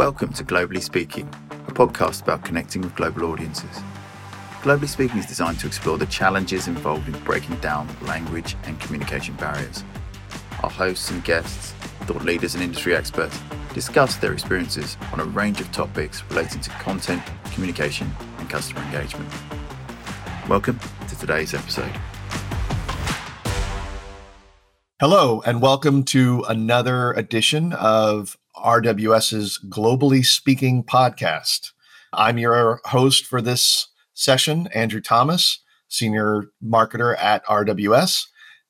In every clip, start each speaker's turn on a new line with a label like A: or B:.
A: Welcome to Globally Speaking, a podcast about connecting with global audiences. Globally Speaking is designed to explore the challenges involved in breaking down language and communication barriers. Our hosts and guests, thought leaders and industry experts, discuss their experiences on a range of topics relating to content, communication, and customer engagement. Welcome to today's episode.
B: Hello, and welcome to another edition of RWS's Globally Speaking podcast. I'm your host for this session, Andrew Thomas, Senior Marketer at RWS.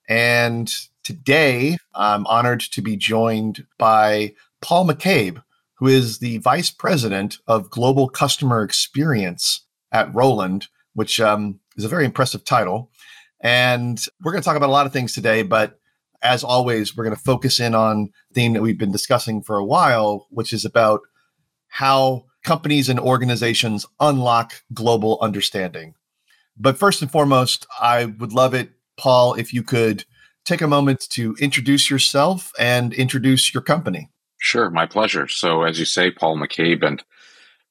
B: And today I'm honored to be joined by Paul McCabe, who is the Vice President of Global Customer Experience at Roland, which um, is a very impressive title. And we're going to talk about a lot of things today, but as always, we're going to focus in on theme that we've been discussing for a while, which is about how companies and organizations unlock global understanding. But first and foremost, I would love it, Paul, if you could take a moment to introduce yourself and introduce your company.
C: Sure, my pleasure. So, as you say, Paul McCabe, and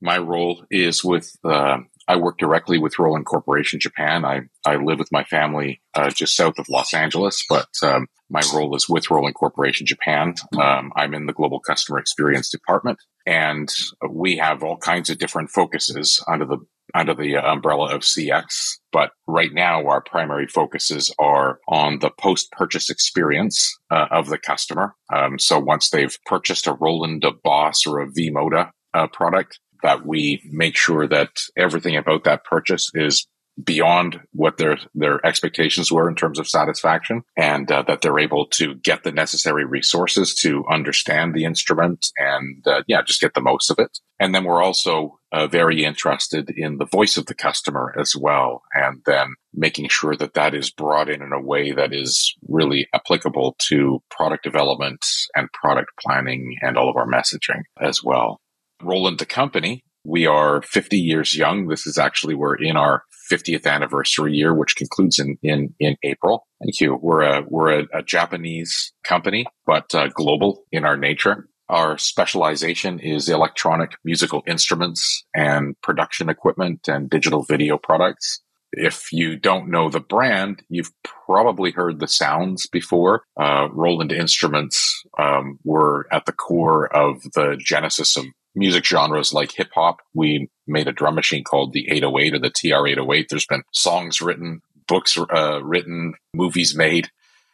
C: my role is with uh, I work directly with Roland Corporation Japan. I, I live with my family uh, just south of Los Angeles, but um, my role is with Roland Corporation Japan. Um, I'm in the Global Customer Experience Department, and we have all kinds of different focuses under the under the umbrella of CX. But right now, our primary focuses are on the post purchase experience uh, of the customer. Um, so once they've purchased a Roland, a Boss, or a V-Moda uh, product, that we make sure that everything about that purchase is beyond what their their expectations were in terms of satisfaction and uh, that they're able to get the necessary resources to understand the instrument and uh, yeah just get the most of it and then we're also uh, very interested in the voice of the customer as well and then making sure that that is brought in in a way that is really applicable to product development and product planning and all of our messaging as well Roland the company. We are 50 years young. This is actually, we're in our 50th anniversary year, which concludes in, in, in April. Thank you. We're a, we're a, a Japanese company, but uh, global in our nature. Our specialization is electronic musical instruments and production equipment and digital video products. If you don't know the brand, you've probably heard the sounds before. Uh, Roland Instruments um, were at the core of the genesis of music genres like hip hop. We made a drum machine called the 808 or the TR 808. There's been songs written, books uh, written, movies made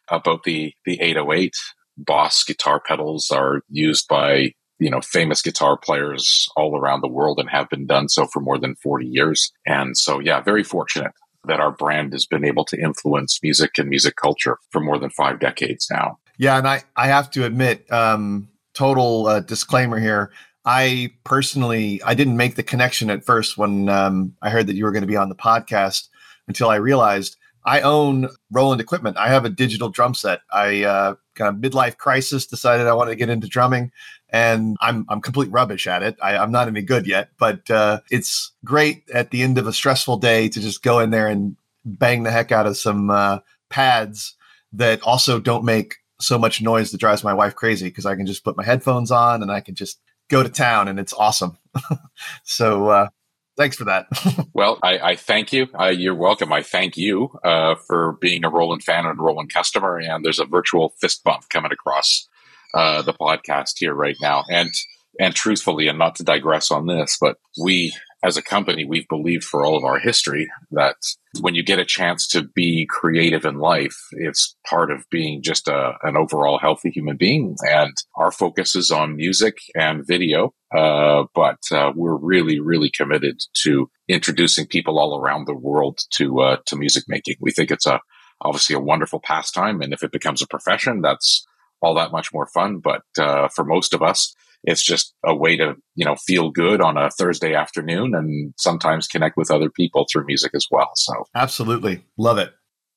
C: about the, the 808. Boss guitar pedals are used by you know famous guitar players all around the world and have been done so for more than 40 years and so yeah very fortunate that our brand has been able to influence music and music culture for more than five decades now
B: yeah and i i have to admit um total uh, disclaimer here I personally, I didn't make the connection at first when um, I heard that you were going to be on the podcast until I realized I own Roland equipment. I have a digital drum set. I uh, kind of midlife crisis decided I wanted to get into drumming, and I'm I'm complete rubbish at it. I, am not any good yet, but uh, it's great at the end of a stressful day to just go in there and bang the heck out of some uh, pads that also don't make so much noise that drives my wife crazy because I can just put my headphones on and I can just go to town and it's awesome. so uh, thanks for that.
C: well, I, I, thank you. Uh, you're welcome. I thank you uh, for being a Roland fan and Roland customer. And there's a virtual fist bump coming across uh, the podcast here right now. And and truthfully, and not to digress on this, but we as a company, we've believed for all of our history that when you get a chance to be creative in life, it's part of being just a, an overall healthy human being. And our focus is on music and video. Uh, but uh, we're really, really committed to introducing people all around the world to uh, to music making. We think it's a obviously a wonderful pastime, and if it becomes a profession, that's all that much more fun. But uh, for most of us, it's just a way to you know feel good on a thursday afternoon and sometimes connect with other people through music as well so.
B: Absolutely. Love it.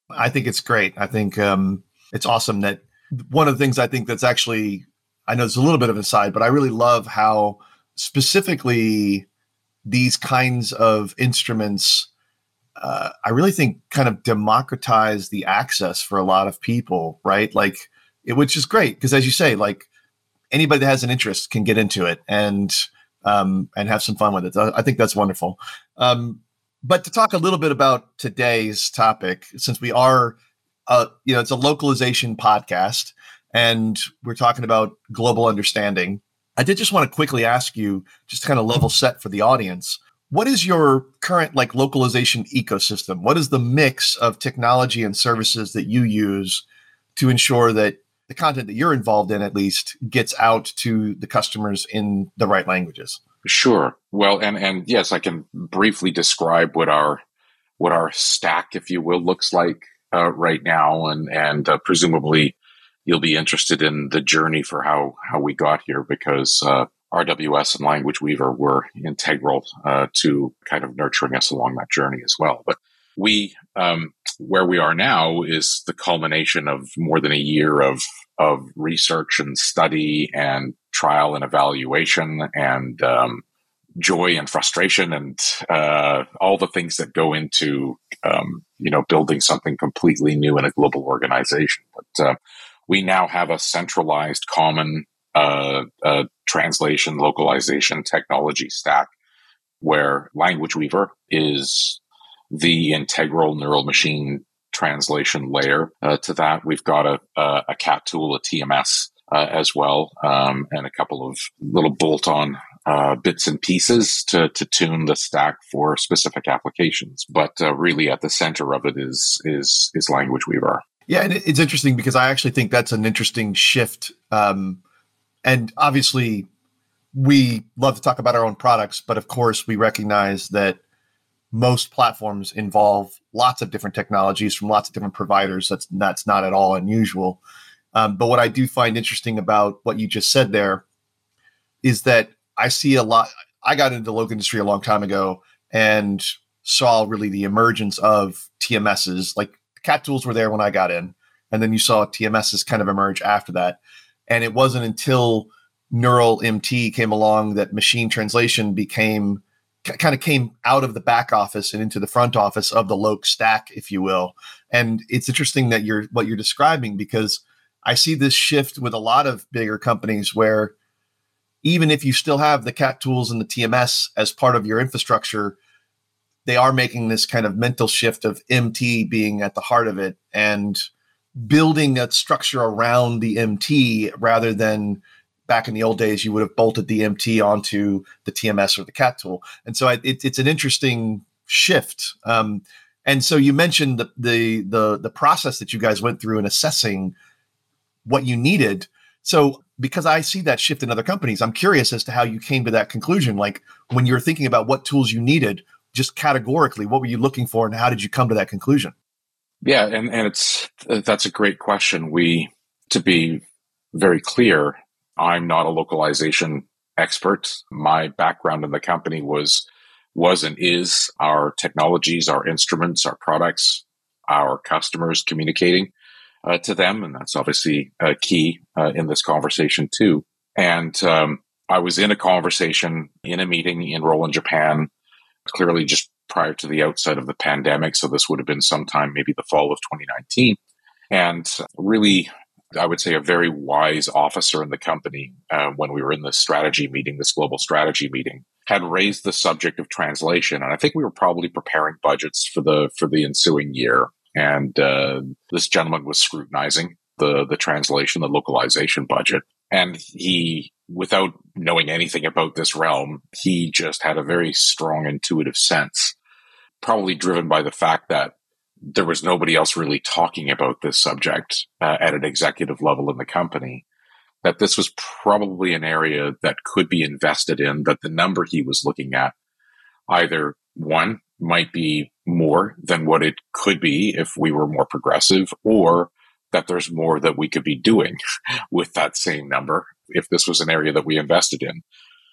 B: I think it's great. I think um, it's awesome that one of the things i think that's actually i know it's a little bit of a side but i really love how specifically these kinds of instruments uh, i really think kind of democratize the access for a lot of people right? Like it, which is great because as you say like anybody that has an interest can get into it. And um, and have some fun with it. I think that's wonderful. Um, but to talk a little bit about today's topic, since we are, uh, you know, it's a localization podcast, and we're talking about global understanding. I did just want to quickly ask you, just kind of level set for the audience. What is your current like localization ecosystem? What is the mix of technology and services that you use to ensure that the content that you're involved in at least gets out to the customers in the right languages?
C: Sure. Well, and and yes, I can briefly describe what our what our stack, if you will, looks like uh, right now, and and uh, presumably you'll be interested in the journey for how how we got here because uh, RWS and Language Weaver were integral uh, to kind of nurturing us along that journey as well. But we um, where we are now is the culmination of more than a year of of research and study and trial and evaluation and um, joy and frustration and uh, all the things that go into um, you know building something completely new in a global organization. But uh, we now have a centralized, common uh, uh translation localization technology stack where Language Weaver is the integral neural machine translation layer uh, to that. We've got a, a, a CAT tool, a TMS uh, as well, um, and a couple of little bolt on uh, bits and pieces to, to tune the stack for specific applications. But uh, really, at the center of it is is is Language Weaver.
B: Yeah, and it's interesting because I actually think that's an interesting shift. Um, and obviously, we love to talk about our own products, but of course, we recognize that most platforms involve lots of different technologies from lots of different providers. That's that's not at all unusual. Um, but what I do find interesting about what you just said there is that I see a lot. I got into the local industry a long time ago and saw really the emergence of TMSs. Like cat tools were there when I got in, and then you saw TMSs kind of emerge after that. And it wasn't until Neural MT came along that machine translation became kind of came out of the back office and into the front office of the Loc stack, if you will. And it's interesting that you're what you're describing because I see this shift with a lot of bigger companies where even if you still have the cat tools and the TMS as part of your infrastructure, they are making this kind of mental shift of MT being at the heart of it and building a structure around the MT rather than back in the old days, you would have bolted the MT onto the TMS or the CAT tool. And so it, it's an interesting shift. Um, and so you mentioned the, the, the the process that you guys went through in assessing what you needed. So because I see that shift in other companies, I'm curious as to how you came to that conclusion. Like when you're thinking about what tools you needed, just categorically, what were you looking for, and how did you come to that conclusion?
C: Yeah, and and it's that's a great question. We to be very clear, I'm not a localization expert. My background in the company was was and is our technologies, our instruments, our products, our customers communicating uh, to them, and that's obviously uh, key uh, in this conversation too. And um, I was in a conversation in a meeting in Roland, Japan, clearly just prior to the outset of the pandemic. So this would have been sometime maybe the fall of 2019, and really I would say, a very wise officer in the company uh, when we were in this strategy meeting, this global strategy meeting, had raised the subject of translation, and I think we were probably preparing budgets for the for the ensuing year. And uh, this gentleman was scrutinizing the the translation, the localization budget, and he, without knowing anything about this realm, he just had a very strong intuitive sense, probably driven by the fact that there was nobody else really talking about this subject uh, at an executive level in the company. That this was probably an area that could be invested in, that the number he was looking at either one might be more than what it could be if we were more progressive, or that there's more that we could be doing with that same number if this was an area that we invested in.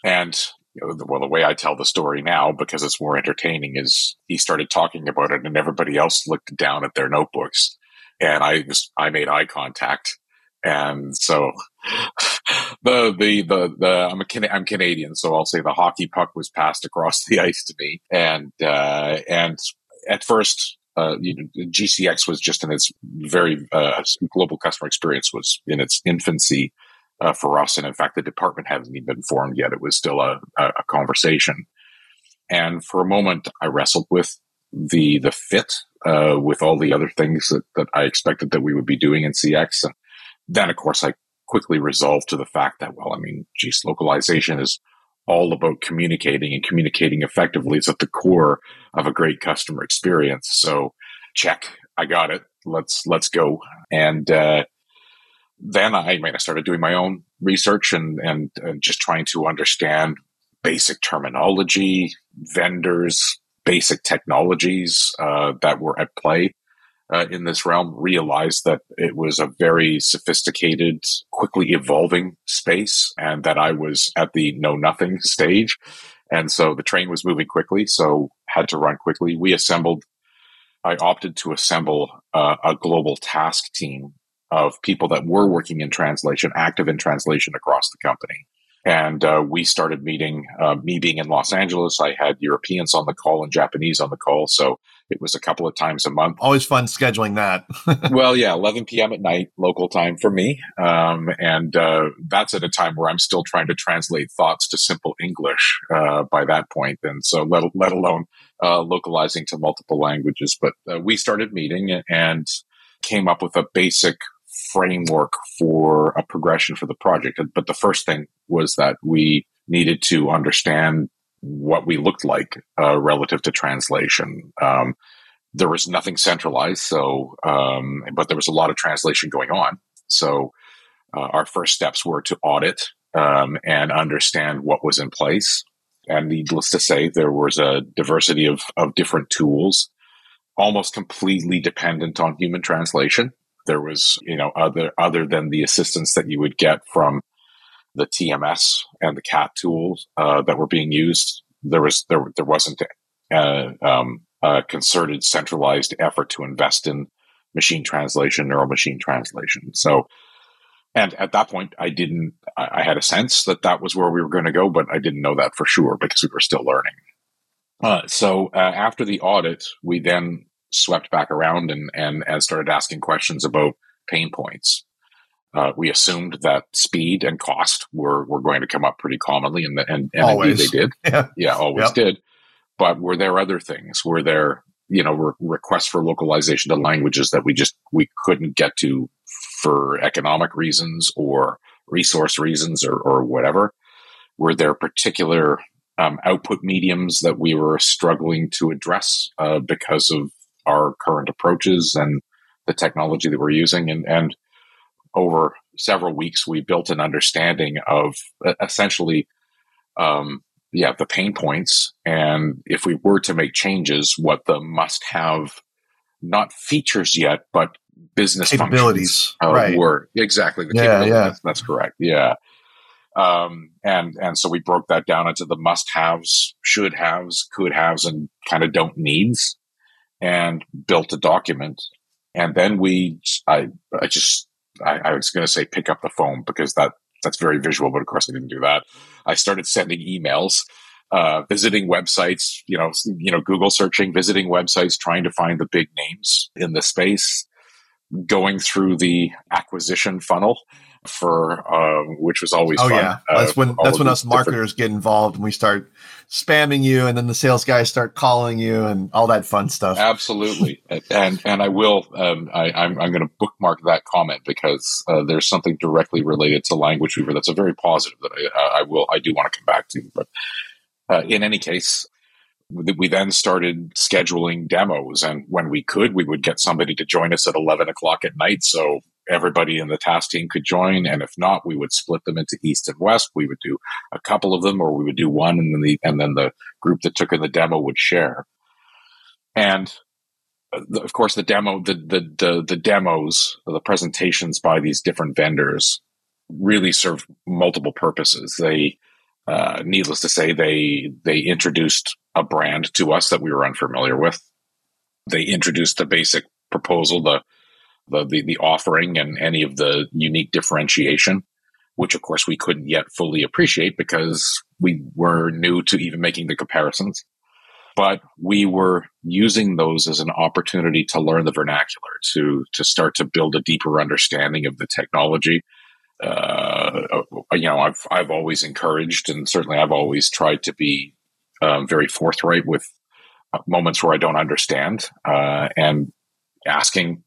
C: And you know, the, well, the way I tell the story now, because it's more entertaining, is he started talking about it, and everybody else looked down at their notebooks, and I was, I made eye contact, and so the the the, the I'm Canadian, so I'll say the hockey puck was passed across the ice to me, and uh, and at first. Uh, you know, GCX was just in its very uh, global customer experience was in its infancy, uh, for us. And in fact, the department hadn't even been formed yet. It was still a, a conversation. And for a moment, I wrestled with the the fit uh, with all the other things that, that I expected that we would be doing in CX. And then, of course, I quickly resolved to the fact that, well, I mean, geez, localization is all about communicating and communicating effectively is at the core of a great customer experience. So check, I got it. Let's let's go. And uh, then I, I mean, I started doing my own research and, and and just trying to understand basic terminology, vendors, basic technologies uh, that were at play uh, in this realm realized that it was a very sophisticated, quickly evolving space, and that I was at the know nothing stage. And so the train was moving quickly, so had to run quickly. We assembled, I opted to assemble uh, a global task team of people that were working in translation, active in translation across the company. And uh, we started meeting, uh, me being in Los Angeles, I had Europeans on the call and Japanese on the call. So it was a couple of times a month.
B: Always fun scheduling that.
C: well, yeah, 11 p.m. at night, local time for me. Um, and uh, that's at a time where I'm still trying to translate thoughts to simple English uh, by that point. And so, let, let alone uh, localizing to multiple languages. But uh, we started meeting and came up with a basic framework for a progression for the project. But the first thing was that we needed to understand what we looked like uh, relative to translation. Um, there was nothing centralized, so um, but there was a lot of translation going on. So uh, our first steps were to audit um, and understand what was in place. And needless to say, there was a diversity of, of different tools, almost completely dependent on human translation. There was, you know, other other than the assistance that you would get from the TMS and the CAT tools uh, that were being used. There was there there wasn't a, uh, um, a concerted, centralized effort to invest in machine translation, neural machine translation. So, and at that point, I didn't. I had a sense that that was where we were going to go, but I didn't know that for sure because we were still learning. Uh, so uh, after the audit, we then swept back around and, and, and started asking questions about pain points. Uh, we assumed that speed and cost were, were going to come up pretty commonly, and, and, and indeed they did. Yeah, yeah always yep. did. But were there other things? Were there you know re- requests for localization to languages that we just we couldn't get to for economic reasons or resource reasons or, or whatever? Were there particular um, output mediums that we were struggling to address uh, because of our current approaches and the technology that we're using. And, and over several weeks, we built an understanding of essentially, um, yeah, the pain points. And if we were to make changes, what the must have, not features yet, but business
B: capabilities
C: uh,
B: right.
C: were exactly the
B: yeah, yeah.
C: That's, that's correct. Yeah. Um, and and so we broke that down into the must haves, should haves, could haves, and kind of don't needs and built a document. And then we, I, I just, I, I was going to say pick up the phone because that that's very visual, but of course I didn't do that. I started sending emails, uh, visiting websites, you know, you know, Google searching, visiting websites, trying to find the big names in the space, going through the acquisition funnel for um, which was always
B: oh
C: fun.
B: yeah. That's uh, when that's when us marketers different... get involved and we start spamming you and then the sales guys start calling you and all that fun stuff.
C: Absolutely. And and i will um, I, I'm, I'm going to bookmark that comment because uh, there's something directly related to language weaver that's a very positive that i, I will i do want to come back to. But uh, in any case we then started scheduling demos and when we could we would get somebody to join us at 11 o'clock at night. So everybody in the task team could join. And if not, we would split them into east and west. We would do a couple of them, or we would do one, and then the and then the group that took in the demo would share. And uh, of course, the demo, the the the, the demos, the presentations by these different vendors really serve multiple purposes. They, uh, needless to say, they they introduced a brand to us that we were unfamiliar with. They introduced the basic proposal, the the, the, the offering and any of the unique differentiation, which of course we couldn't yet fully appreciate because we were new to even making the comparisons. But we were using those as an opportunity to learn the vernacular, to to start to build a deeper understanding of the technology, uh, you know, I've I've always encouraged, and certainly I've always tried to be um, very forthright with uh, moments where I don't understand, uh, and asking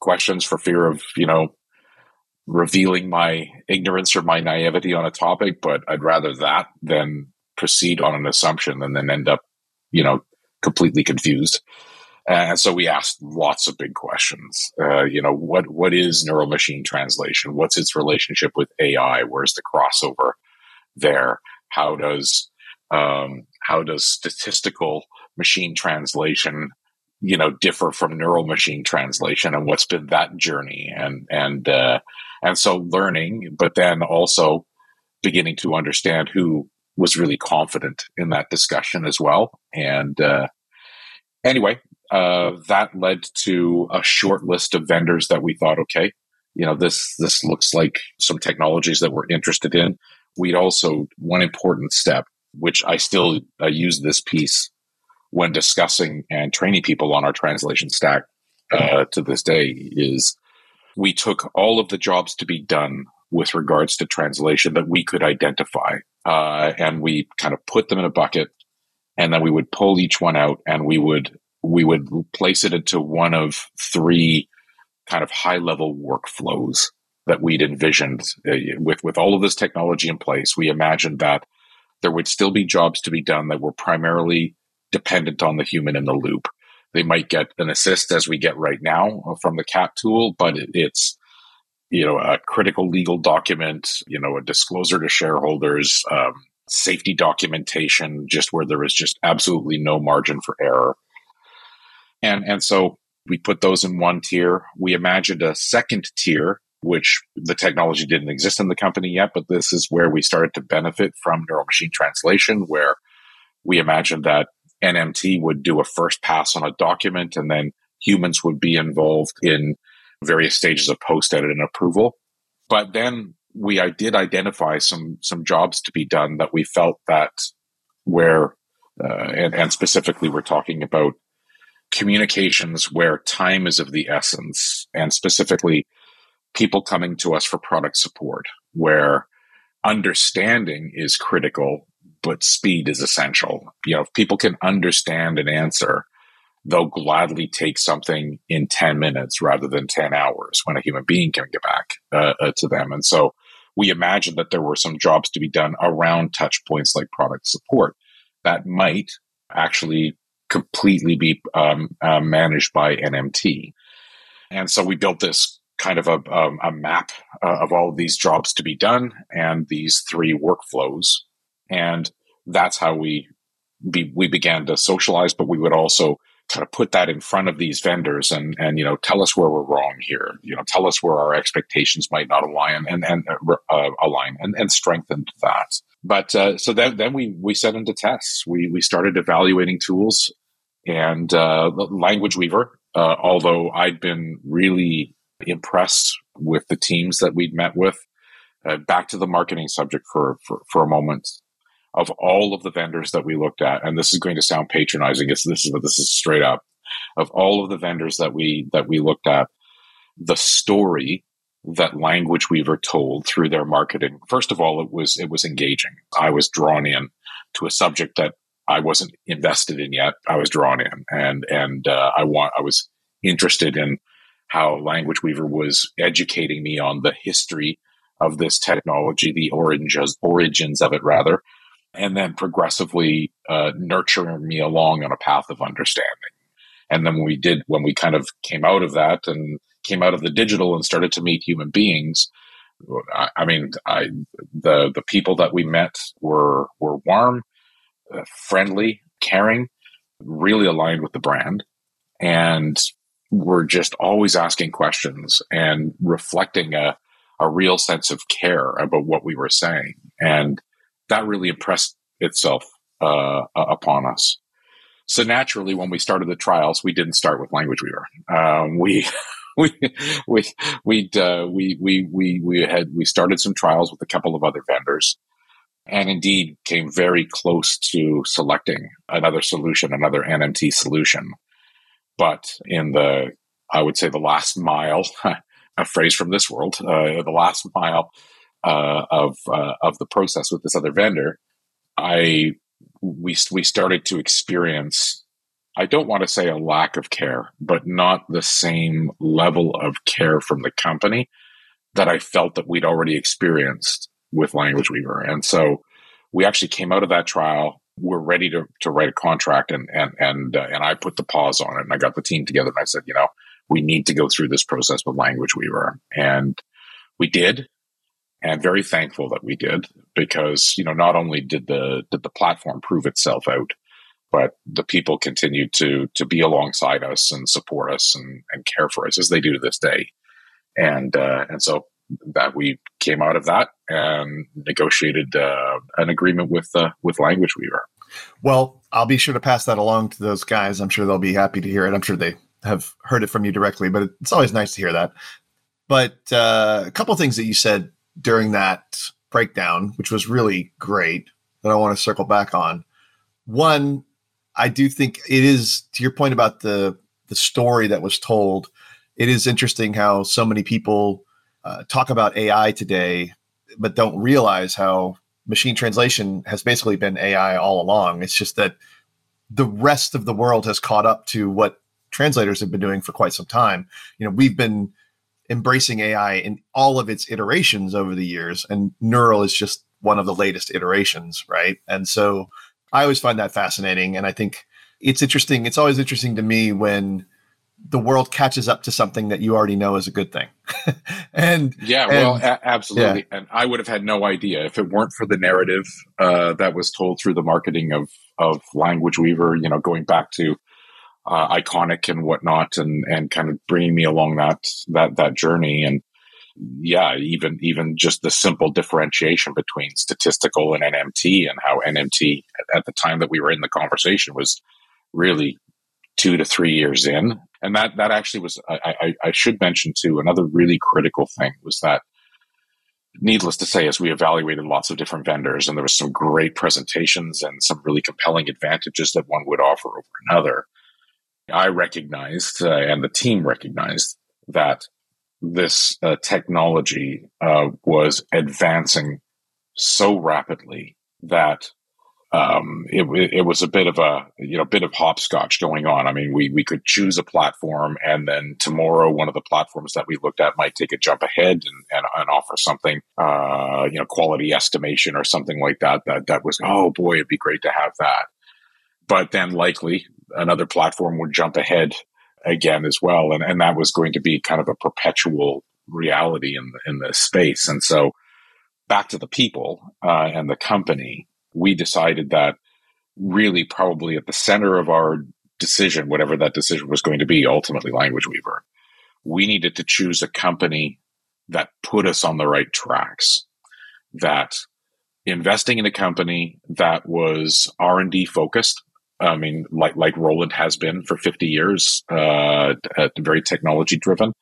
C: questions for fear of you know revealing my ignorance or my naivety on a topic. But I'd rather that than proceed on an assumption and then end up, you know, completely confused. And so we asked lots of big questions. Uh, you know, what what is neural machine translation? What's its relationship with AI? Where's the crossover there? How does um, how does statistical machine translation, you know, differ from neural machine translation? And what's been that journey? And and uh, and so learning, but then also beginning to understand who was really confident in that discussion as well. And uh, anyway, uh, that led to a short list of vendors that we thought, okay, you know, this this looks like some technologies that we're interested in. We'd also one important step, which I still use this piece when discussing and training people on our translation stack uh, to this day, is we took all of the jobs to be done with regards to translation that we could identify, uh, and we kind of put them in a bucket, and then we would pull each one out, and we would we would place it into one of three kind of high level workflows that we'd envisioned uh, with with all of this technology in place. We imagined that there would still be jobs to be done that were primarily dependent on the human in the loop. They might get an assist as we get right now from the CAT tool, but it, it's you know a critical legal document, you know a disclosure to shareholders, um, safety documentation, just where there is just absolutely no margin for error. And, and so we put those in one tier. We imagined a second tier, which the technology didn't exist in the company yet, but this is where we started to benefit from neural machine translation, where we imagined that NMT would do a first pass on a document and then humans would be involved in various stages of post edit and approval. But then we did identify some some jobs to be done that we felt that where uh, and, and specifically we're talking about communications where time is of the essence, and specifically people coming to us for product support, where understanding is critical, but speed is essential. You know, if people can understand an answer, they'll gladly take something in 10 minutes rather than 10 hours when a human being can get back uh, uh, to them. And so we imagined that there were some jobs to be done around touch points like product support that might actually completely be um, uh, managed by NMT. And so we built this kind of a, um, a map uh, of all of these jobs to be done and these three workflows. And that's how we be, we began to socialize, but we would also kind of put that in front of these vendors and and you know tell us where we're wrong here you know tell us where our expectations might not align and and uh, uh align and, and strengthen that but uh, so then then we we set into tests we we started evaluating tools and uh, Language Weaver. Uh, although I'd been really impressed with the teams that we'd met with. Uh, back to the marketing subject for, for, for a moment. Of all of the vendors that we looked at, and this is going to sound patronizing, it's this is but this is straight up. Of all of the vendors that we that we looked at, the story that Language Weaver told through their marketing. First of all, it was it was engaging. I was drawn in to a subject that I wasn't invested in yet. I was drawn in, and and uh, I want I was interested in how Language Weaver was educating me on the history of this technology, the origins origins of it rather, and then progressively uh, nurturing me along on a path of understanding. And then we did, when we kind of came out of that and came out of the digital and started to meet human beings, I, I mean, I the the people that we met were were warm uh, friendly, caring, really aligned with the brand. And we're just always asking questions and reflecting a, a real sense of care about what we were saying. And that really impressed itself uh, upon us. So naturally, when we started the trials, we didn't start with Language Weaver. Um, we we we we uh, we we we we had we started some trials with a couple of other vendors, and indeed came very close to selecting another solution, another NMT solution. But in the, I would say, the last mile, a phrase from this world, uh, the last mile uh, of uh, of the process with this other vendor, I we we started to experience. I don't want to say a lack of care, but not the same level of care from the company that I felt that we'd already experienced with Language Weaver. And so we actually came out of that trial. We're ready to, to write a contract, and and and uh, and I put the pause on it, and I got the team together, and I said, you know, we need to go through this process with Language Weaver, and we did, and very thankful that we did because you know not only did the did the platform prove itself out, but the people continued to to be alongside us and support us and, and care for us as they do to this day, and uh, and so that we came out of that and negotiated uh, an agreement with uh, with Language Weaver.
B: Well, I'll be sure to pass that along to those guys. I'm sure they'll be happy to hear it. I'm sure they have heard it from you directly, but it's always nice to hear that. But uh, a couple of things that you said during that breakdown, which was really great, that I want to circle back on. One, I do think it is to your point about the the story that was told. It is interesting how so many people uh, talk about AI today, but don't realize how machine translation has basically been AI all along. It's just that the rest of the world has caught up to what translators have been doing for quite some time. You know, we've been embracing AI in all of its iterations over the years, and Neural is just one of the latest iterations, right? And so I always find that fascinating. And I think it's interesting. It's always interesting to me when the world catches up to something that you already know is a good thing. and
C: yeah, and, well, a- absolutely. Yeah. And I would have had no idea if it weren't for the narrative uh, that was told through the marketing of of Language Weaver. You know, going back to uh, iconic and whatnot, and and kind of bringing me along that that that journey. And yeah, even even just the simple differentiation between statistical and NMT, and how NMT at the time that we were in the conversation was really two to three years in and that that actually was I, I, I should mention too another really critical thing was that needless to say as we evaluated lots of different vendors and there was some great presentations and some really compelling advantages that one would offer over another i recognized uh, and the team recognized that this uh, technology uh, was advancing so rapidly that um, it, it was a bit of a you know bit of hopscotch going on. I mean, we we could choose a platform, and then tomorrow one of the platforms that we looked at might take a jump ahead and, and, and offer something, uh, you know, quality estimation or something like that. That that was oh boy, it'd be great to have that. But then likely another platform would jump ahead again as well, and and that was going to be kind of a perpetual reality in the, in the space. And so back to the people uh, and the company we decided that really probably at the center of our decision, whatever that decision was going to be, ultimately Language Weaver, we needed to choose a company that put us on the right tracks, that investing in a company that was R&D focused, I mean, like like Roland has been for 50 years, uh, very technology driven,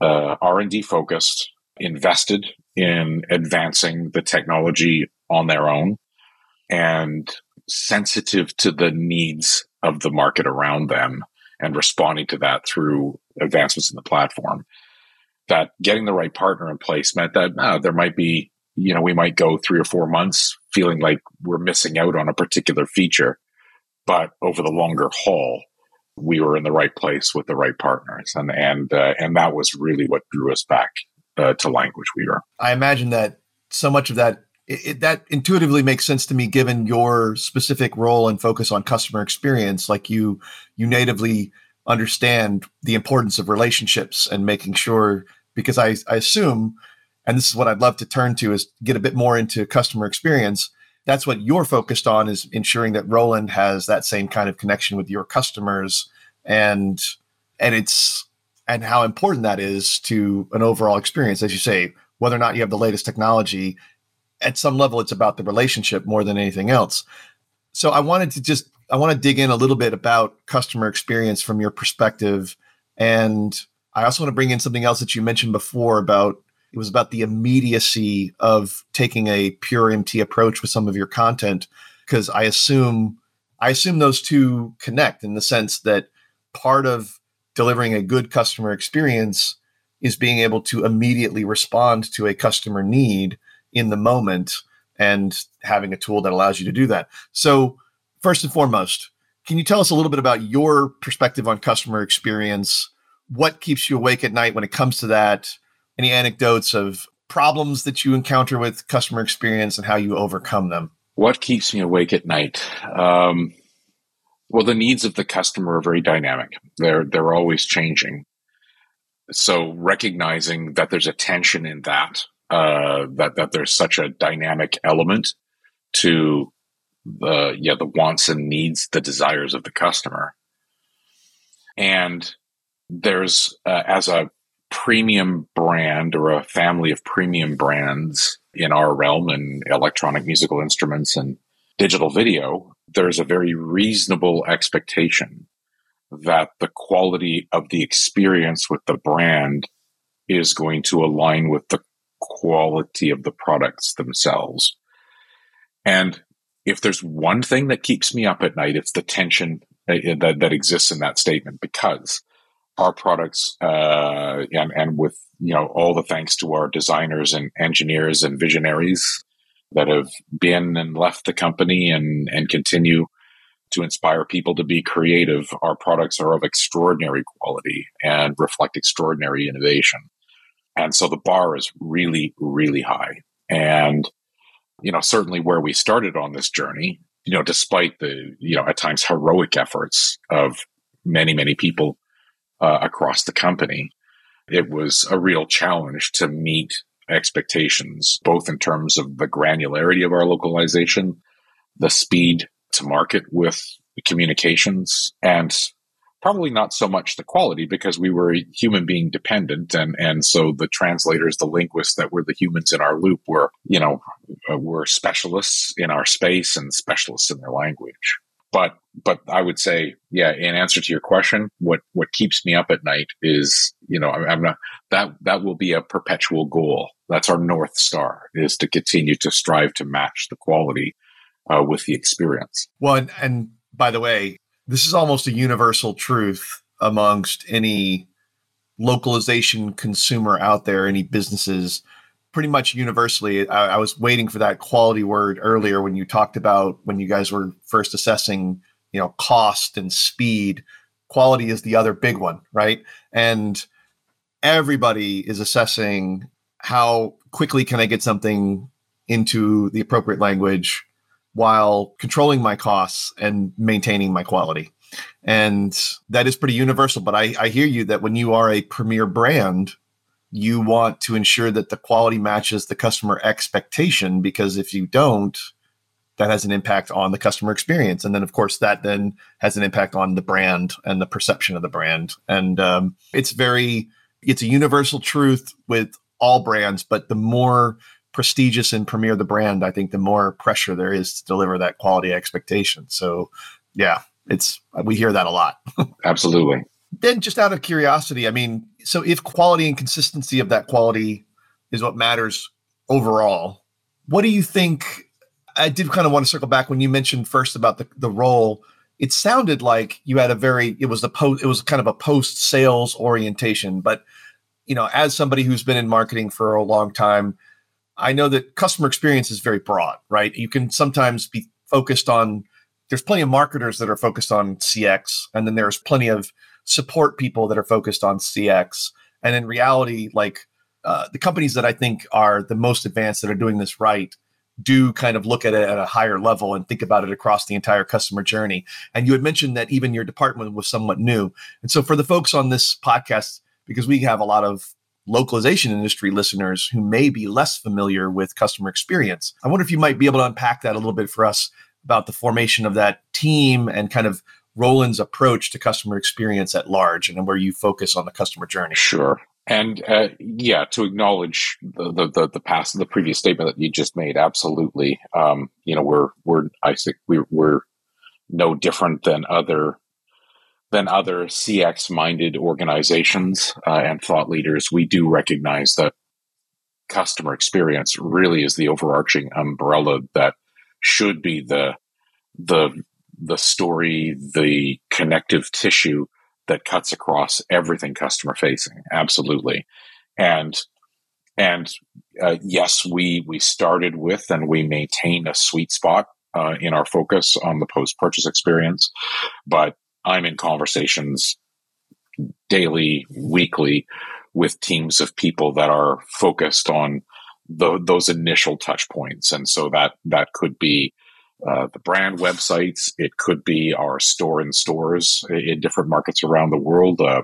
C: uh, R and D focused, invested in advancing the technology on their own, and sensitive to the needs of the market around them and responding to that through advancements in the platform. That getting the right partner in place meant that uh, there might be, you know, we might go three or four months feeling like we're missing out on a particular feature. But over the longer haul, we were in the right place with the right partners. And, and, uh, and that was really what drew us back uh, to Language Weaver.
B: I imagine that so much of that it, it, that intuitively makes sense to me given your specific role and focus on customer experience like you you natively understand the importance of relationships and making sure because I, I assume and this is what I'd love to turn to is get a bit more into customer experience that's what you're focused on is ensuring that Roland has that same kind of connection with your customers and and it's and how important that is to an overall experience. As you say whether or not you have the latest technology at some level it's about the relationship more than anything else. So i wanted to just i want to dig in a little bit about customer experience from your perspective. And i also want to bring in something else that you mentioned before about it was about the immediacy of taking a pure mt approach with some of your content because i assume i assume those two connect in the sense that part of delivering a good customer experience is being able to immediately respond to a customer need in the moment and having a tool that allows you to do that. So, first and foremost, can you tell us a little bit about your perspective on customer experience? What keeps you awake at night when it comes to that? Any anecdotes of problems that you encounter with customer experience and how you overcome them?
C: What keeps me awake at night? Um, well, the needs of the customer are very dynamic. They're they're always changing. So recognizing that there's a tension in that, uh, that that there's such a dynamic element to the yeah the wants and needs, the desires of the customer, and there's uh, as a premium brand or a family of premium brands in our realm in electronic musical instruments and digital video, there's a very reasonable expectation that the quality of the experience with the brand is going to align with the quality of the products themselves. And if there's one thing that keeps me up at night, it's the tension that, that exists in that statement because our products uh, and, and with you know all the thanks to our designers and engineers and visionaries that have been and left the company and and continue to inspire people to be creative our products are of extraordinary quality and reflect extraordinary innovation. And so the bar is really really high. And you know certainly where we started on this journey you know despite the you know at times heroic efforts of many many people uh, across the company. It was a real challenge to meet expectations, both in terms of the granularity of our localization, the speed to market with communications, and probably not so much the quality because we were human being dependent and and so the translators the linguists that were the humans in our loop were you know were specialists in our space and specialists in their language but but I would say, yeah, in answer to your question, what what keeps me up at night is, you know, I'm, I'm not that that will be a perpetual goal. That's our north star is to continue to strive to match the quality uh, with the experience.
B: Well, and, and by the way, this is almost a universal truth amongst any localization consumer out there, any businesses pretty much universally. I, I, was waiting for that quality word earlier when you talked about when you guys were first assessing, you know, cost and speed. Quality is the other big one, right? And everybody is assessing how quickly can I get something into the appropriate language while controlling my costs and maintaining my quality. And that is pretty universal. But I, I hear you that when you are a premier brand, you want to ensure that the quality matches the customer expectation because if you don't that has an impact on the customer experience. And then of course that then has an impact on the brand and the perception of the brand. And um, it's very it's a universal truth with all brands but the more prestigious and premier the brand i think the more pressure there is to deliver that quality expectation. So yeah it's we hear that a lot.
C: Absolutely.
B: Then just out of curiosity i mean so if quality and consistency of that quality is what matters overall, what do you think? I did kind of want to circle back when you mentioned first about the, the role. It sounded like you had a very it was the post it was kind of a post sales orientation, but you know, as somebody who's been in marketing for a long time, I know that customer experience is very broad, right? You can sometimes be focused on there's plenty of marketers that are focused on CX, and then there's plenty of support people that are focused on CX. And in reality, like uh, the companies that I think are the most advanced that are doing this right do kind of look at it at a higher level and think about it across the entire customer journey. And you had mentioned that even your department was somewhat new. And so for the folks on this podcast, because we have a lot of localization industry listeners who may be less familiar with customer experience, I wonder if you might be able to unpack that a little bit for us about the formation of that team and kind of Roland's approach to customer experience at large and where you focus on the customer journey.
C: Sure. And uh, yeah, to acknowledge the, the, the the past, the previous statement that you just made, absolutely. Um, you know, we're we're I think we're we're no different than other than other CX minded organizations uh, and thought leaders. We do recognize that customer experience really is the overarching umbrella that should be the the the story, the connective tissue that cuts across everything customer facing. Absolutely. and and uh, yes, we we started with and we maintain a sweet spot uh, in our focus on the post purchase experience, but I'm in conversations daily, weekly with teams of people that are focused on the, those initial touch points, and so that that could be uh, the brand websites. It could be our store in stores in different markets around the world. Uh,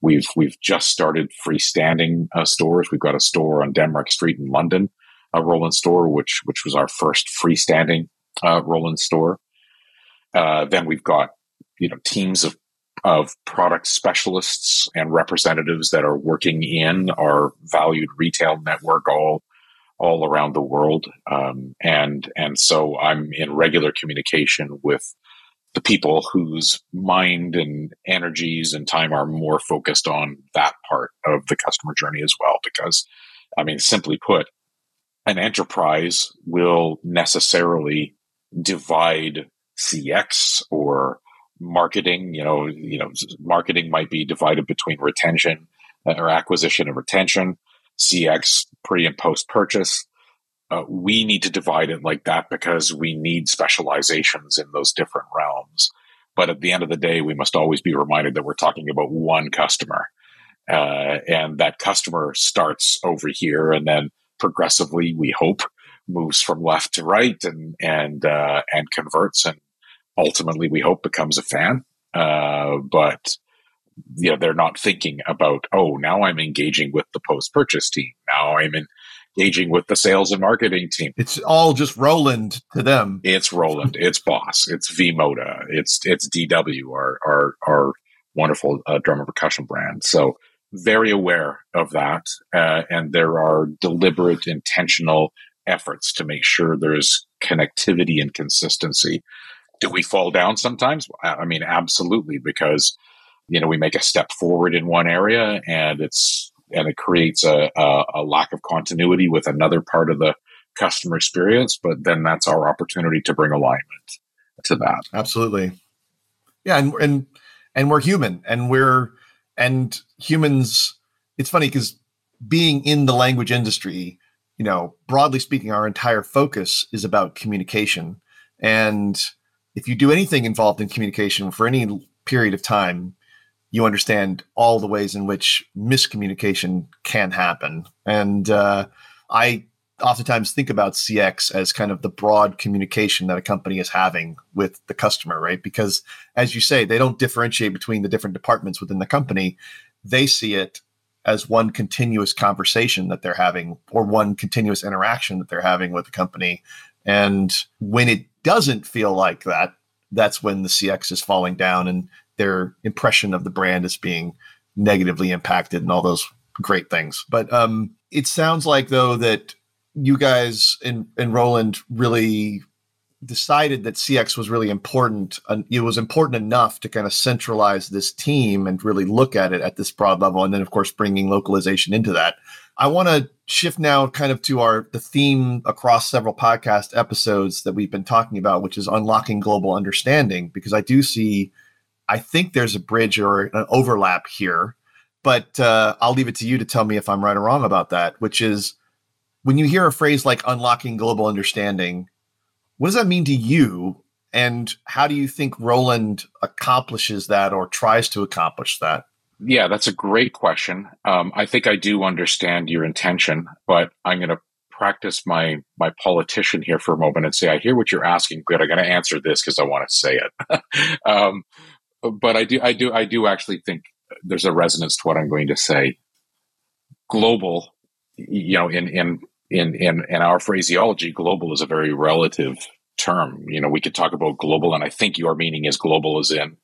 C: we've we've just started freestanding uh, stores. We've got a store on Denmark Street in London, a Roland store, which which was our first freestanding uh, Roland store. Uh, then we've got you know teams of of product specialists and representatives that are working in our valued retail network all all around the world. Um, and and so I'm in regular communication with the people whose mind and energies and time are more focused on that part of the customer journey as well. Because, I mean, simply put, an enterprise will necessarily divide CX or marketing. You know, you know, marketing might be divided between retention uh, or acquisition and retention. CX pre and post purchase. Uh, we need to divide it like that because we need specializations in those different realms. But at the end of the day, we must always be reminded that we're talking about one customer. Uh, and that customer starts over here and then progressively, we hope, moves from left to right and, and, uh, and converts and ultimately, we hope, becomes a fan. Uh, but you know they're not thinking about oh now i'm engaging with the post purchase team. Now i'm engaging with the sales and marketing team.
B: It's all just roland to them.
C: It's roland. It's boss. It's v-moda it's it's dw our our our wonderful uh, drum and percussion brand. So very aware of that uh, and there are deliberate intentional efforts to make sure there's connectivity and consistency. Do we fall down sometimes? I mean absolutely because you know we make a step forward in one area and it's and it creates a, a, a, lack of continuity with another part of the customer experience but then that's our opportunity to bring alignment to that.
B: Absolutely. Yeah and and and we're human and we're and humans it's funny because being in the language industry you know broadly speaking our entire focus is about communication. And if you do anything involved in communication for any period of time you understand all the ways in which miscommunication can happen. And uh, I oftentimes think about CX as kind of the broad communication that a company is having with the customer, right? Because as you say, they don't differentiate between the different departments within the company. They see it as one continuous conversation that they're having or one continuous interaction that they're having with the company. And when it doesn't feel like that, that's when the CX is falling down and their impression of the brand as being negatively impacted and all those great things. But um, it sounds like though that you guys and, and Roland really decided that CX was really important. And it was important enough to kind of centralize this team and really look at it at this broad level. And then, of course, bringing localization into that. I want to shift now kind of to our the theme across several podcast episodes that we've been talking about, which is unlocking global understanding, because I do see I think there's a bridge or an overlap here, but uh, I'll leave it to you to tell me if I'm right or wrong about that. Which is when you hear a phrase like unlocking global understanding, what does that mean to you? And how do you think Roland accomplishes that or tries to accomplish that?
C: Yeah, that's a great question. Um, I think I do understand your intention, but I'm going to practice my my politician here for a moment and say, I hear what you're asking, but I'm going to answer this because I want to say it. um, but I do, I do, I do actually think there's a resonance to what I'm going to say. Global, you know, in in in in in our phraseology, global is a very relative term. You know, we could talk about global, and I think your meaning is global as in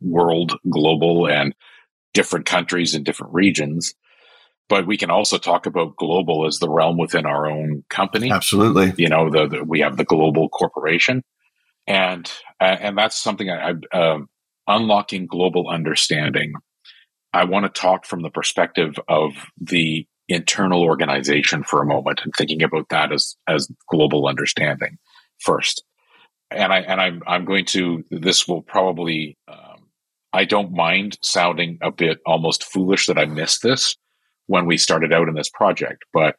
C: world, global, and different countries and different regions. But we can also talk about global as the realm within our own company.
B: Absolutely.
C: You know, the, the we have the global corporation, and uh, and that's something I, I um, unlocking global understanding, I want to talk from the perspective of the internal organization for a moment and thinking about that as as global understanding first. And I and I'm I'm going to this will probably um, I don't mind sounding a bit almost foolish that I missed this, when we started out in this project. But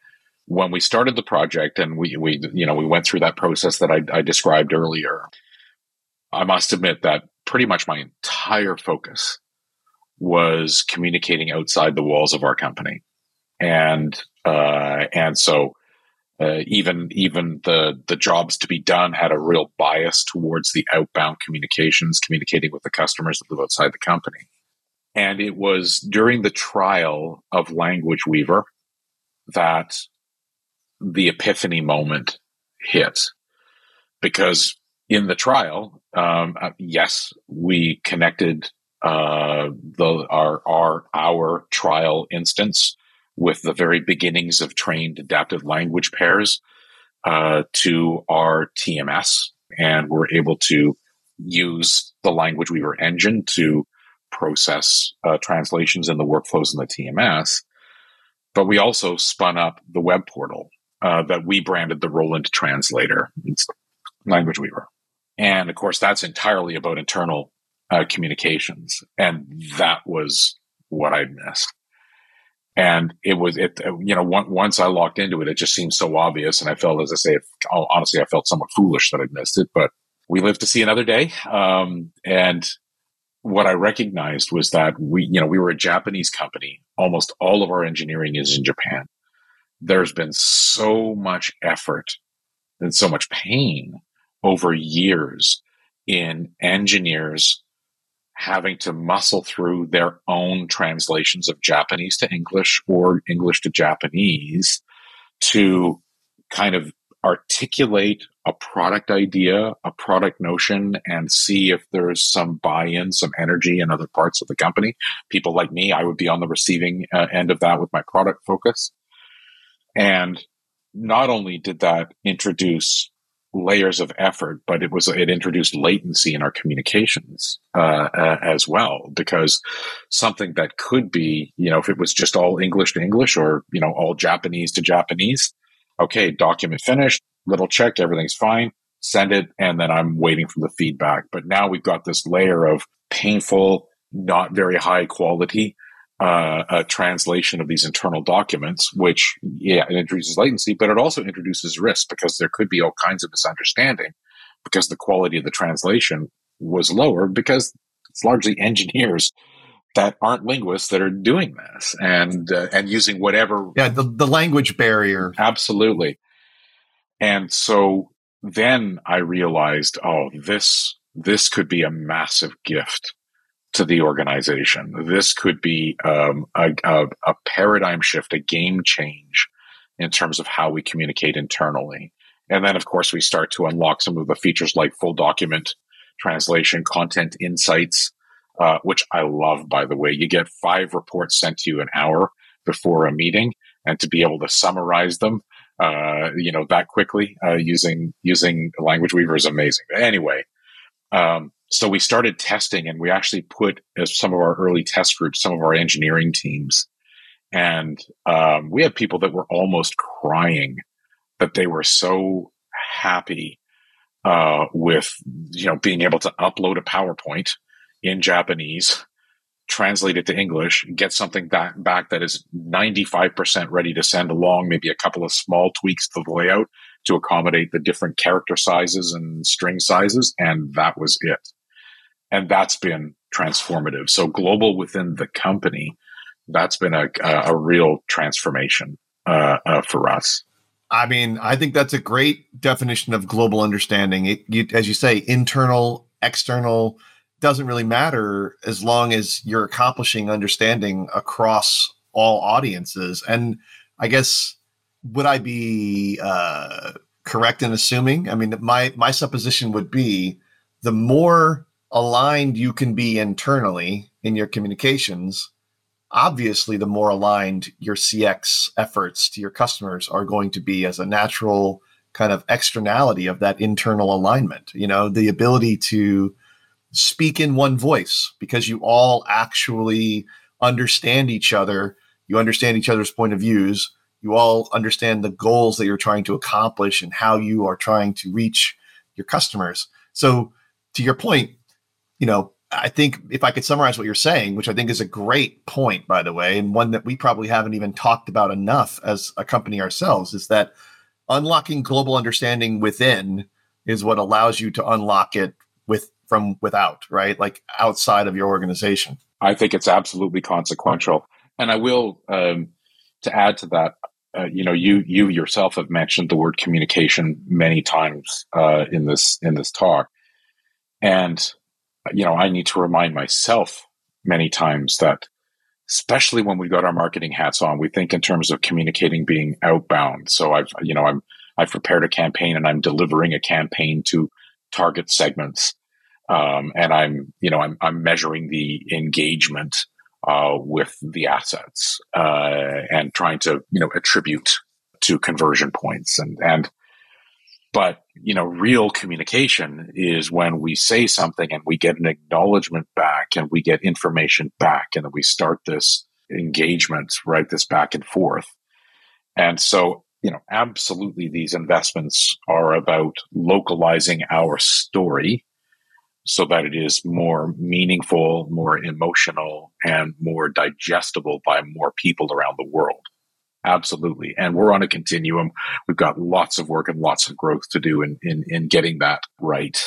C: when we started the project and we, we you know, we went through that process that I, I described earlier, I must admit that pretty much my entire focus was communicating outside the walls of our company. And, uh, and so, uh, even even the the jobs to be done had a real bias towards the outbound communications, communicating with the customers that live outside the company. And it was during the trial of Language Weaver that the epiphany moment hit. Because in the trial, um, uh, yes, we connected uh, the our our our trial instance with the very beginnings of trained adaptive language pairs uh, to our TMS, and we're able to use the Language Weaver engine to process uh, translations in the workflows in the TMS. But we also spun up the web portal uh, that we branded the Roland Translator. It's Language Weaver. And of course, that's entirely about internal uh, communications. And that was what I missed. And it was, it, you know, once I locked into it, it just seemed so obvious. And I felt, as I say, honestly, I felt somewhat foolish that I'd missed it, but we live to see another day. Um, and what I recognized was that we, you know, we were a Japanese company. Almost all of our engineering is in Japan. There's been so much effort and so much pain over years in engineers having to muscle through their own translations of Japanese to English or English to Japanese to kind of articulate a product idea, a product notion, and see if there's some buy in, some energy in other parts of the company. People like me, I would be on the receiving uh, end of that with my product focus. And not only did that introduce layers of effort, but it was it introduced latency in our communications uh, uh, as well. Because something that could be, you know, if it was just all English to English or you know all Japanese to Japanese, okay, document finished, little check, everything's fine, send it, and then I'm waiting for the feedback. But now we've got this layer of painful, not very high quality uh, a translation of these internal documents, which, yeah, it introduces latency, but it also introduces risk because there could be all kinds of misunderstanding because the quality of the translation was lower because it's largely engineers that aren't linguists that are doing this and uh, and using whatever
B: yeah the, the language barrier.
C: Absolutely. And so then i realized oh this this could be a massive gift to the organization. This could be um, a, a, a, paradigm shift, a game change in terms of how we communicate internally. And then, of course, we start to unlock some of the features like full document translation, content insights, uh, which I love, by the way. You get five reports sent to you an hour before a meeting, and to be able to summarize them, uh, you know, that quickly uh, using using Language Weaver is amazing. Anyway, um, so we started testing and we actually put as some of our early test groups, some of our engineering teams. And um, we had people that were almost crying that they were so happy uh, with, you know, being able to upload a PowerPoint in Japanese, translate it to English, get something back, back that is 95% ready to send along, maybe a couple of small tweaks to the layout to accommodate the different character sizes and string sizes. And that was it and that's been transformative. So global within the company, that's been a a, real transformation uh, uh, for us.
B: I mean, I think that's a great definition of global understanding. It, you, as you say, internal, external doesn't really matter as long as you're accomplishing understanding across all audiences. And I guess would I be uh, correct in assuming? I mean, my my supposition would be the more aligned you can be internally in your communications, obviously, the more aligned your CX efforts to your customers are going to be as a natural kind of externality of that internal alignment. You know, the ability to speak in one voice because you all actually understand each other, you understand each other's point of views, you all understand the goals that you're trying to accomplish and how you are trying to reach your customers. So, to your point, you know, I think if I could summarize what you're saying, which I think is a great point, by the way, and one that we probably haven't even talked about enough as a company ourselves, is that unlocking global understanding within is what allows you to unlock it with from without, right? Like outside of your organization.
C: I think it's absolutely consequential, and I will um, to add to that. Uh, you know, you you yourself have mentioned the word communication many times uh, in this in this talk, and you know, I need to remind myself many times that, especially when we've got our marketing hats on, we think in terms of communicating being outbound. So I've, you know, I'm, I've prepared a campaign and I'm delivering a campaign to target segments. Um, and I'm, you know, I'm, I'm measuring the engagement uh, with the assets uh, and trying to, you know, attribute to conversion points and and but, you know, real communication is when we say something and we get an acknowledgement back and we get information back and then we start this engagement, right? This back and forth. And so, you know, absolutely these investments are about localizing our story so that it is more meaningful, more emotional, and more digestible by more people around the world. Absolutely. And we're on a continuum. We've got lots of work and lots of growth to do in, in, in getting that right.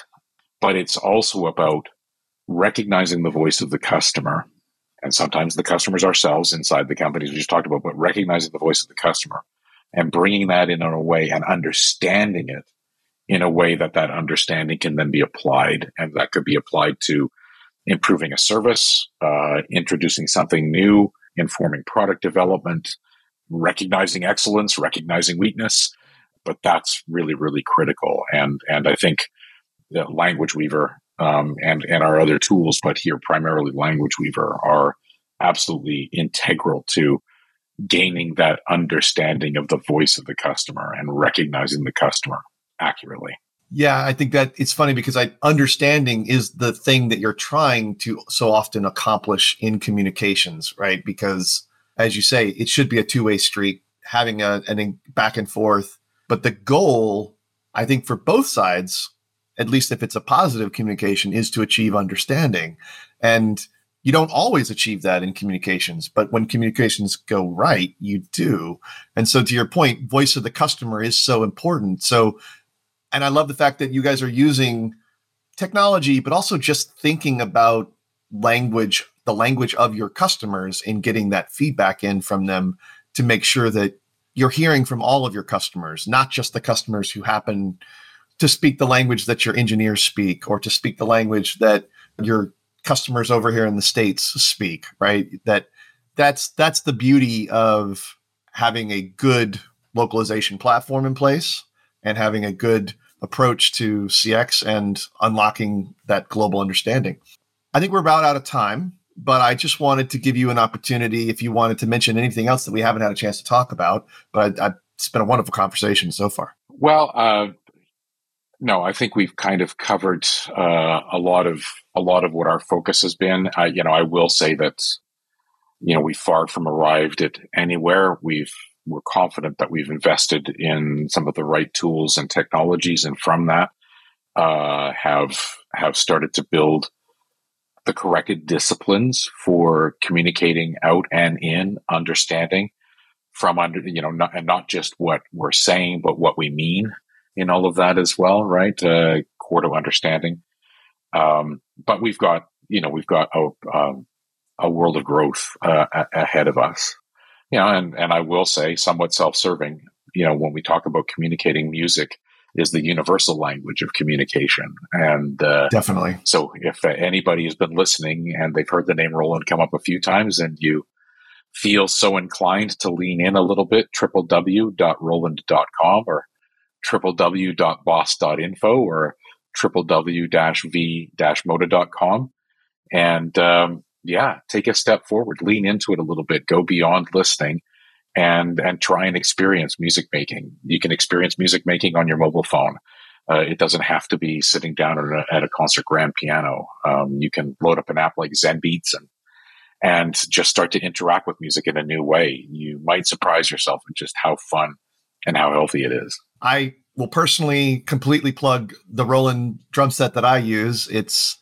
C: But it's also about recognizing the voice of the customer. And sometimes the customers ourselves inside the companies we just talked about, but recognizing the voice of the customer and bringing that in in a way and understanding it in a way that that understanding can then be applied. And that could be applied to improving a service, uh, introducing something new, informing product development, recognizing excellence, recognizing weakness. But that's really, really critical. And and I think the Language Weaver um, and and our other tools, but here primarily Language Weaver, are absolutely integral to gaining that understanding of the voice of the customer and recognizing the customer accurately.
B: Yeah, I think that it's funny because I understanding is the thing that you're trying to so often accomplish in communications, right? Because as you say, it should be a two way street, having a, an back and forth. But the goal, I think, for both sides, at least if it's a positive communication, is to achieve understanding. And you don't always achieve that in communications, but when communications go right, you do. And so, to your point, voice of the customer is so important. So, and I love the fact that you guys are using technology, but also just thinking about language the language of your customers and getting that feedback in from them to make sure that you're hearing from all of your customers, not just the customers who happen to speak the language that your engineers speak or to speak the language that your customers over here in the states speak, right? That that's that's the beauty of having a good localization platform in place and having a good approach to CX and unlocking that global understanding. I think we're about out of time but I just wanted to give you an opportunity if you wanted to mention anything else that we haven't had a chance to talk about. But I, I, it's been a wonderful conversation so far.
C: Well, uh, no, I think we've kind of covered uh, a lot of a lot of what our focus has been. I, you know, I will say that you know we far from arrived at anywhere. We've we're confident that we've invested in some of the right tools and technologies, and from that uh, have have started to build the corrected disciplines for communicating out and in understanding from under you know not, and not just what we're saying but what we mean in all of that as well right? Uh, core to understanding. Um, but we've got you know we've got a, um, a world of growth uh, ahead of us. You know and and i will say somewhat self-serving you know when we talk about communicating music is the universal language of communication. And uh,
B: definitely.
C: So if anybody has been listening and they've heard the name Roland come up a few times and you feel so inclined to lean in a little bit, www.roland.com or www.boss.info or www-v-moda.com. And um, yeah, take a step forward, lean into it a little bit, go beyond listening and and try and experience music making. You can experience music making on your mobile phone. Uh, it doesn't have to be sitting down at a, at a concert grand piano. Um, you can load up an app like Zen Beats and and just start to interact with music in a new way. You might surprise yourself at just how fun and how healthy it is.
B: I will personally completely plug the Roland drum set that I use. It's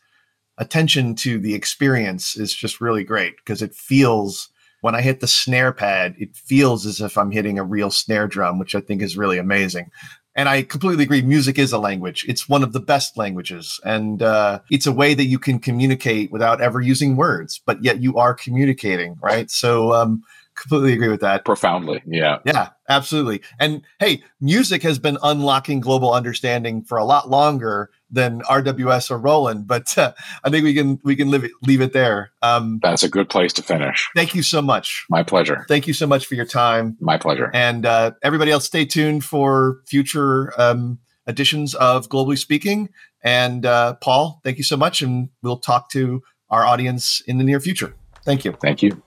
B: attention to the experience is just really great because it feels when I hit the snare pad, it feels as if I'm hitting a real snare drum, which I think is really amazing. And I completely agree. Music is a language. It's one of the best languages. And uh, it's a way that you can communicate without ever using words, but yet you are communicating, right? So, um, completely agree with that.
C: Profoundly. Yeah.
B: Yeah, absolutely. And hey, music has been unlocking global understanding for a lot longer than RWS or Roland, but uh, I think we can we can leave it, leave it there.
C: Um, That's a good place to finish.
B: Thank you so much.
C: My pleasure.
B: Thank you so much for your time.
C: My pleasure.
B: And uh, everybody else, stay tuned for future um, editions of Globally Speaking. And uh, Paul, thank you so much, and we'll talk to our audience in the near future. Thank you.
C: Thank you.